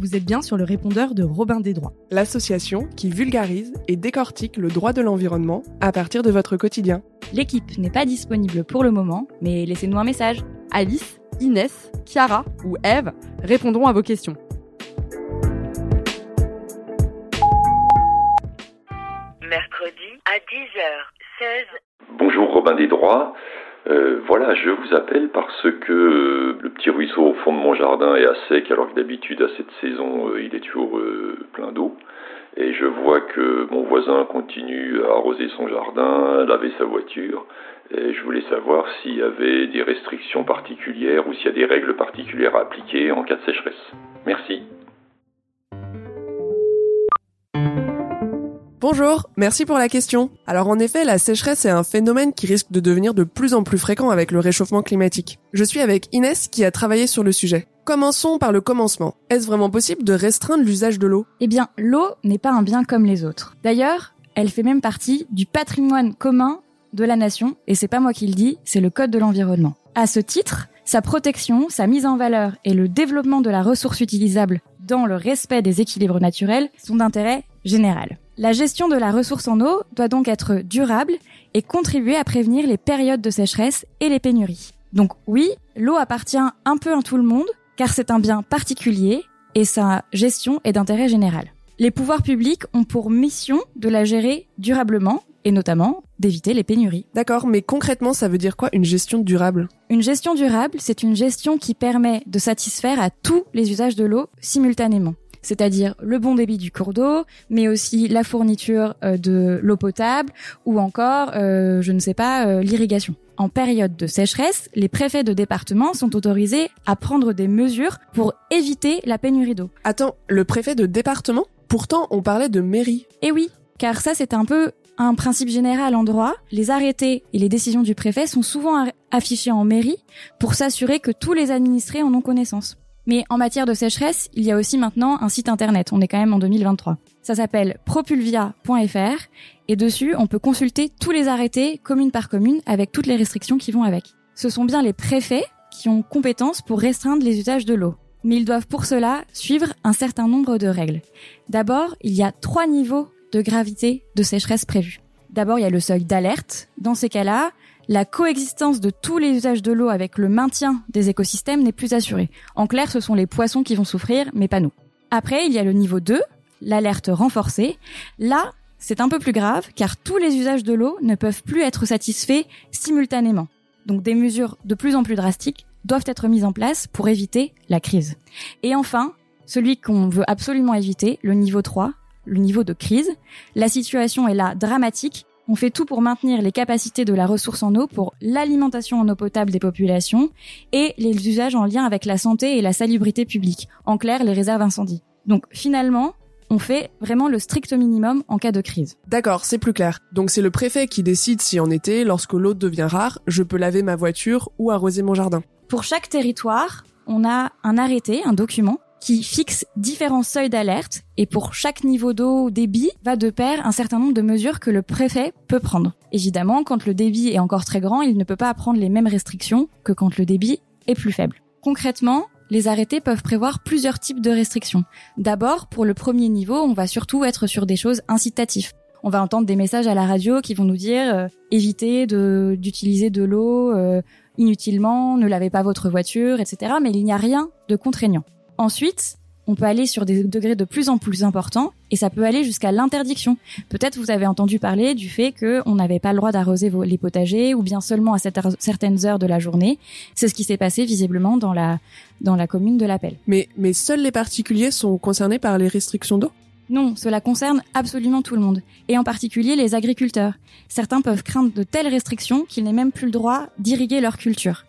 Vous êtes bien sur le répondeur de Robin des Droits, l'association qui vulgarise et décortique le droit de l'environnement à partir de votre quotidien. L'équipe n'est pas disponible pour le moment, mais laissez-nous un message. Alice, Inès, Chiara ou Eve répondront à vos questions. Mercredi à 10h16. Bonjour Robin des Droits. Euh, voilà, je vous appelle parce que euh, le petit ruisseau au fond de mon jardin est à sec alors que d'habitude à cette saison euh, il est toujours plein d'eau. Et je vois que mon voisin continue à arroser son jardin, à laver sa voiture. Et je voulais savoir s'il y avait des restrictions particulières ou s'il y a des règles particulières à appliquer en cas de sécheresse. Merci. Bonjour, merci pour la question. Alors en effet, la sécheresse est un phénomène qui risque de devenir de plus en plus fréquent avec le réchauffement climatique. Je suis avec Inès qui a travaillé sur le sujet. Commençons par le commencement. Est-ce vraiment possible de restreindre l'usage de l'eau? Eh bien, l'eau n'est pas un bien comme les autres. D'ailleurs, elle fait même partie du patrimoine commun de la nation, et c'est pas moi qui le dis, c'est le Code de l'environnement. À ce titre, sa protection, sa mise en valeur et le développement de la ressource utilisable dans le respect des équilibres naturels sont d'intérêt général. La gestion de la ressource en eau doit donc être durable et contribuer à prévenir les périodes de sécheresse et les pénuries. Donc oui, l'eau appartient un peu à tout le monde, car c'est un bien particulier et sa gestion est d'intérêt général. Les pouvoirs publics ont pour mission de la gérer durablement et notamment d'éviter les pénuries. D'accord, mais concrètement, ça veut dire quoi une gestion durable? Une gestion durable, c'est une gestion qui permet de satisfaire à tous les usages de l'eau simultanément c'est-à-dire le bon débit du cours d'eau, mais aussi la fourniture euh, de l'eau potable ou encore, euh, je ne sais pas, euh, l'irrigation. En période de sécheresse, les préfets de département sont autorisés à prendre des mesures pour éviter la pénurie d'eau. Attends, le préfet de département? Pourtant, on parlait de mairie. Eh oui, car ça c'est un peu un principe général en droit. Les arrêtés et les décisions du préfet sont souvent affichés en mairie pour s'assurer que tous les administrés en ont connaissance. Mais en matière de sécheresse, il y a aussi maintenant un site internet. On est quand même en 2023. Ça s'appelle propulvia.fr et dessus, on peut consulter tous les arrêtés commune par commune avec toutes les restrictions qui vont avec. Ce sont bien les préfets qui ont compétence pour restreindre les usages de l'eau. Mais ils doivent pour cela suivre un certain nombre de règles. D'abord, il y a trois niveaux de gravité de sécheresse prévus. D'abord, il y a le seuil d'alerte. Dans ces cas-là, la coexistence de tous les usages de l'eau avec le maintien des écosystèmes n'est plus assurée. En clair, ce sont les poissons qui vont souffrir, mais pas nous. Après, il y a le niveau 2, l'alerte renforcée. Là, c'est un peu plus grave, car tous les usages de l'eau ne peuvent plus être satisfaits simultanément. Donc des mesures de plus en plus drastiques doivent être mises en place pour éviter la crise. Et enfin, celui qu'on veut absolument éviter, le niveau 3, le niveau de crise. La situation est là dramatique on fait tout pour maintenir les capacités de la ressource en eau pour l'alimentation en eau potable des populations et les usages en lien avec la santé et la salubrité publique. En clair, les réserves incendies. Donc finalement, on fait vraiment le strict minimum en cas de crise. D'accord, c'est plus clair. Donc c'est le préfet qui décide si en été, lorsque l'eau devient rare, je peux laver ma voiture ou arroser mon jardin. Pour chaque territoire, on a un arrêté, un document qui fixe différents seuils d'alerte et pour chaque niveau d'eau ou débit va de pair un certain nombre de mesures que le préfet peut prendre. Évidemment, quand le débit est encore très grand, il ne peut pas prendre les mêmes restrictions que quand le débit est plus faible. Concrètement, les arrêtés peuvent prévoir plusieurs types de restrictions. D'abord, pour le premier niveau, on va surtout être sur des choses incitatives. On va entendre des messages à la radio qui vont nous dire euh, évitez d'utiliser de, l'eau euh, inutilement, ne lavez pas votre voiture, etc. Mais il n'y a rien de contraignant. Ensuite, on peut aller sur des degrés de plus en plus importants et ça peut aller jusqu'à l'interdiction. Peut-être vous avez entendu parler du fait qu'on n'avait pas le droit d'arroser les potagers ou bien seulement à certaines heures de la journée. C'est ce qui s'est passé visiblement dans la dans la commune de l'Appel. Mais mais seuls les particuliers sont concernés par les restrictions d'eau? Non, cela concerne absolument tout le monde, et en particulier les agriculteurs. Certains peuvent craindre de telles restrictions qu'ils n'aient même plus le droit d'irriguer leur culture.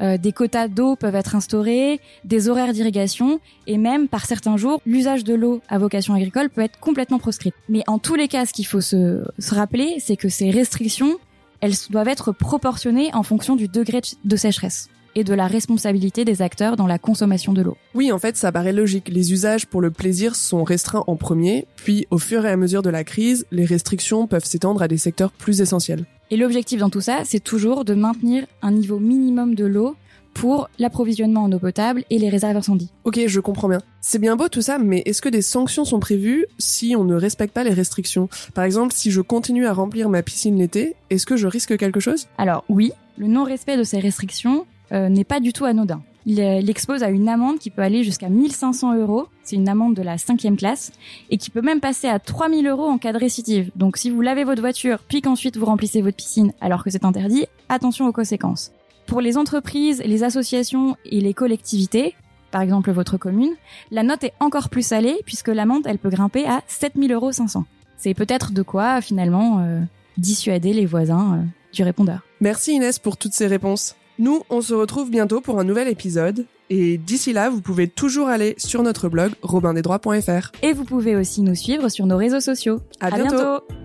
Euh, des quotas d'eau peuvent être instaurés, des horaires d'irrigation et même par certains jours, l'usage de l'eau à vocation agricole peut être complètement proscrit. Mais en tous les cas, ce qu'il faut se, se rappeler, c'est que ces restrictions, elles doivent être proportionnées en fonction du degré de sécheresse et de la responsabilité des acteurs dans la consommation de l'eau. Oui, en fait, ça paraît logique. Les usages pour le plaisir sont restreints en premier, puis au fur et à mesure de la crise, les restrictions peuvent s'étendre à des secteurs plus essentiels. Et l'objectif dans tout ça, c'est toujours de maintenir un niveau minimum de l'eau pour l'approvisionnement en eau potable et les réserves incendies. Ok, je comprends bien. C'est bien beau tout ça, mais est-ce que des sanctions sont prévues si on ne respecte pas les restrictions? Par exemple, si je continue à remplir ma piscine l'été, est-ce que je risque quelque chose? Alors oui, le non-respect de ces restrictions euh, n'est pas du tout anodin. Il euh, l'expose à une amende qui peut aller jusqu'à 1500 euros, c'est une amende de la cinquième classe, et qui peut même passer à 3000 euros en cas de récidive. Donc si vous lavez votre voiture, puis qu'ensuite vous remplissez votre piscine alors que c'est interdit, attention aux conséquences. Pour les entreprises, les associations et les collectivités, par exemple votre commune, la note est encore plus salée puisque l'amende elle peut grimper à 7500 euros. C'est peut-être de quoi finalement euh, dissuader les voisins euh, du répondeur. Merci Inès pour toutes ces réponses. Nous, on se retrouve bientôt pour un nouvel épisode. Et d'ici là, vous pouvez toujours aller sur notre blog robindesdroits.fr. Et vous pouvez aussi nous suivre sur nos réseaux sociaux. À bientôt. bientôt